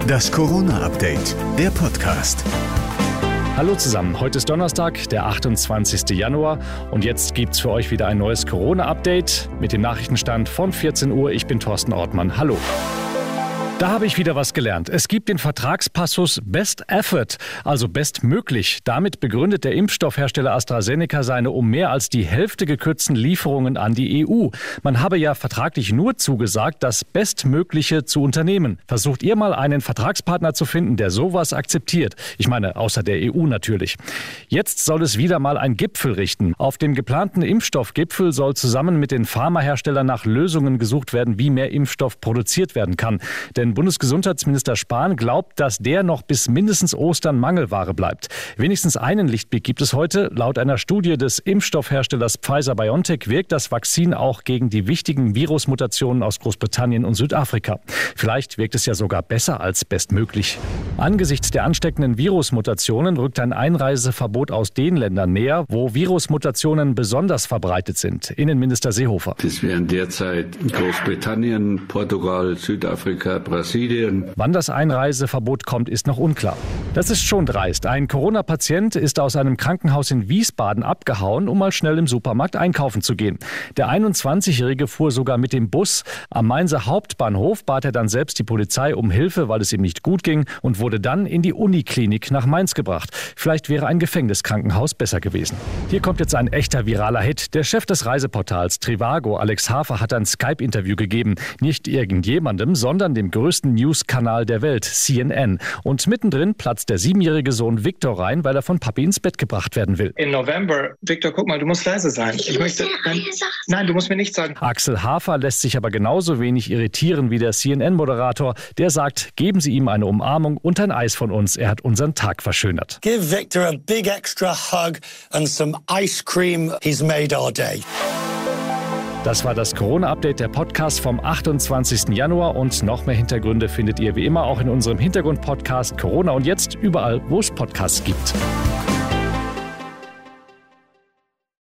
Das Corona-Update, der Podcast. Hallo zusammen, heute ist Donnerstag, der 28. Januar und jetzt gibt's für euch wieder ein neues Corona-Update mit dem Nachrichtenstand von 14 Uhr. Ich bin Thorsten Ortmann. Hallo. Da habe ich wieder was gelernt. Es gibt den Vertragspassus Best Effort, also bestmöglich. Damit begründet der Impfstoffhersteller AstraZeneca seine um mehr als die Hälfte gekürzten Lieferungen an die EU. Man habe ja vertraglich nur zugesagt, das Bestmögliche zu unternehmen. Versucht ihr mal einen Vertragspartner zu finden, der sowas akzeptiert. Ich meine, außer der EU natürlich. Jetzt soll es wieder mal ein Gipfel richten. Auf dem geplanten Impfstoffgipfel soll zusammen mit den Pharmaherstellern nach Lösungen gesucht werden, wie mehr Impfstoff produziert werden kann. Denn Bundesgesundheitsminister Spahn glaubt, dass der noch bis mindestens Ostern Mangelware bleibt. Wenigstens einen Lichtblick gibt es heute. Laut einer Studie des Impfstoffherstellers Pfizer BioNTech wirkt das Vakzin auch gegen die wichtigen Virusmutationen aus Großbritannien und Südafrika. Vielleicht wirkt es ja sogar besser als bestmöglich. Angesichts der ansteckenden Virusmutationen rückt ein Einreiseverbot aus den Ländern näher, wo Virusmutationen besonders verbreitet sind. Innenminister Seehofer. Das wären derzeit Großbritannien, Portugal, Südafrika, Brasilien. Wann das Einreiseverbot kommt, ist noch unklar. Das ist schon dreist. Ein Corona-Patient ist aus einem Krankenhaus in Wiesbaden abgehauen, um mal schnell im Supermarkt einkaufen zu gehen. Der 21-Jährige fuhr sogar mit dem Bus. Am Mainzer Hauptbahnhof bat er dann selbst die Polizei um Hilfe, weil es ihm nicht gut ging und wurde dann in die Uniklinik nach Mainz gebracht. Vielleicht wäre ein Gefängniskrankenhaus besser gewesen. Hier kommt jetzt ein echter viraler Hit. Der Chef des Reiseportals Trivago, Alex Hafer, hat ein Skype-Interview gegeben. Nicht irgendjemandem, sondern dem größten größten News-Kanal der Welt, CNN. Und mittendrin platzt der siebenjährige Sohn Victor rein, weil er von Papi ins Bett gebracht werden will. Im November, Victor, guck mal, du musst leise sein. Ich, ich möchte. Nein, nein, du musst mir nichts sagen. Axel Hafer lässt sich aber genauso wenig irritieren wie der CNN-Moderator. Der sagt, geben Sie ihm eine Umarmung und ein Eis von uns. Er hat unseren Tag verschönert. Give Victor a big extra hug and some ice cream. He's made our day. Das war das Corona-Update, der Podcast vom 28. Januar. Und noch mehr Hintergründe findet ihr wie immer auch in unserem Hintergrund-Podcast Corona und jetzt überall, wo es Podcasts gibt.